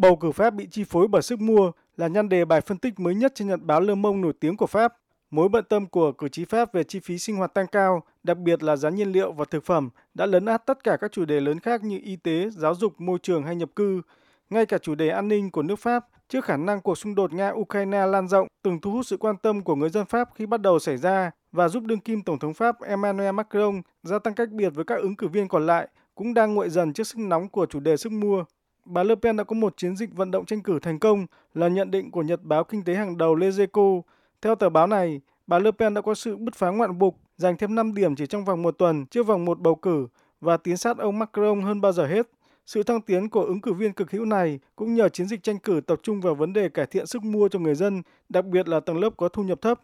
Bầu cử Pháp bị chi phối bởi sức mua là nhan đề bài phân tích mới nhất trên nhật báo Le Monde nổi tiếng của Pháp. Mối bận tâm của cử tri Pháp về chi phí sinh hoạt tăng cao, đặc biệt là giá nhiên liệu và thực phẩm, đã lấn át tất cả các chủ đề lớn khác như y tế, giáo dục, môi trường hay nhập cư. Ngay cả chủ đề an ninh của nước Pháp trước khả năng cuộc xung đột Nga-Ukraine lan rộng từng thu hút sự quan tâm của người dân Pháp khi bắt đầu xảy ra và giúp đương kim Tổng thống Pháp Emmanuel Macron gia tăng cách biệt với các ứng cử viên còn lại cũng đang nguội dần trước sức nóng của chủ đề sức mua. Bà Le Pen đã có một chiến dịch vận động tranh cử thành công là nhận định của nhật báo kinh tế hàng đầu Lezeco. Theo tờ báo này, bà Le Pen đã có sự bứt phá ngoạn mục, giành thêm 5 điểm chỉ trong vòng một tuần trước vòng một bầu cử và tiến sát ông Macron hơn bao giờ hết. Sự thăng tiến của ứng cử viên cực hữu này cũng nhờ chiến dịch tranh cử tập trung vào vấn đề cải thiện sức mua cho người dân, đặc biệt là tầng lớp có thu nhập thấp.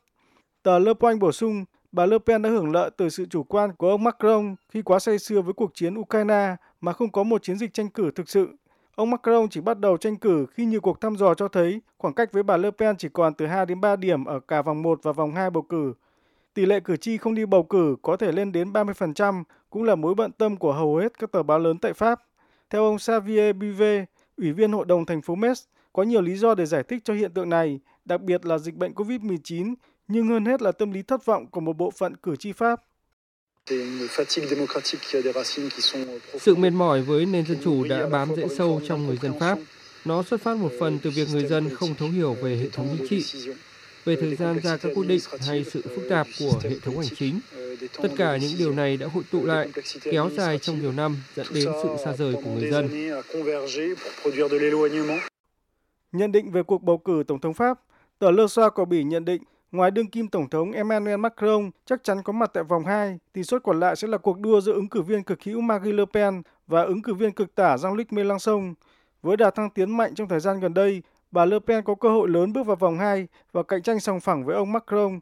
Tờ Le Point bổ sung, bà Le Pen đã hưởng lợi từ sự chủ quan của ông Macron khi quá say sưa với cuộc chiến Ukraine mà không có một chiến dịch tranh cử thực sự. Ông Macron chỉ bắt đầu tranh cử khi nhiều cuộc thăm dò cho thấy khoảng cách với bà Le Pen chỉ còn từ 2 đến 3 điểm ở cả vòng 1 và vòng 2 bầu cử. Tỷ lệ cử tri không đi bầu cử có thể lên đến 30%, cũng là mối bận tâm của hầu hết các tờ báo lớn tại Pháp. Theo ông Xavier Bivet, Ủy viên Hội đồng thành phố Metz, có nhiều lý do để giải thích cho hiện tượng này, đặc biệt là dịch bệnh COVID-19, nhưng hơn hết là tâm lý thất vọng của một bộ phận cử tri Pháp. Sự mệt mỏi với nền dân chủ đã bám rễ sâu trong người dân Pháp. Nó xuất phát một phần từ việc người dân không thấu hiểu về hệ thống chính trị, về thời gian ra các quyết định hay sự phức tạp của hệ thống hành chính. Tất cả những điều này đã hội tụ lại, kéo dài trong nhiều năm, dẫn đến sự xa rời của người dân. Nhận định về cuộc bầu cử Tổng thống Pháp, tờ Le Soir của Bỉ nhận định Ngoài đương kim Tổng thống Emmanuel Macron chắc chắn có mặt tại vòng 2, tỷ suất còn lại sẽ là cuộc đua giữa ứng cử viên cực hữu Marine Le Pen và ứng cử viên cực tả Jean-Luc Mélenchon. Với đà thăng tiến mạnh trong thời gian gần đây, bà Le Pen có cơ hội lớn bước vào vòng 2 và cạnh tranh sòng phẳng với ông Macron.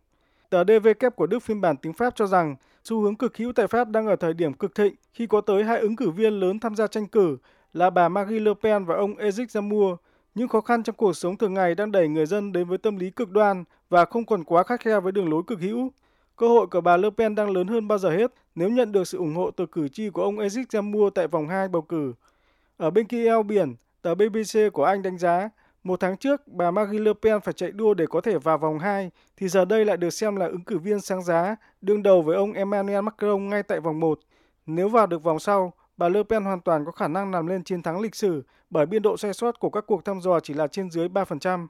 Tờ dvk của Đức phiên bản tiếng Pháp cho rằng xu hướng cực hữu tại Pháp đang ở thời điểm cực thịnh khi có tới hai ứng cử viên lớn tham gia tranh cử là bà Marie Le Pen và ông Eric Zemmour. Những khó khăn trong cuộc sống thường ngày đang đẩy người dân đến với tâm lý cực đoan và không còn quá khắt khe với đường lối cực hữu. Cơ hội của bà Le Pen đang lớn hơn bao giờ hết nếu nhận được sự ủng hộ từ cử tri của ông Eric Zemmour tại vòng 2 bầu cử. Ở bên kia eo biển, tờ BBC của Anh đánh giá một tháng trước, bà Marie Le Pen phải chạy đua để có thể vào vòng 2, thì giờ đây lại được xem là ứng cử viên sáng giá, đương đầu với ông Emmanuel Macron ngay tại vòng 1. Nếu vào được vòng sau, bà Le Pen hoàn toàn có khả năng làm lên chiến thắng lịch sử bởi biên độ sai sót của các cuộc thăm dò chỉ là trên dưới 3%.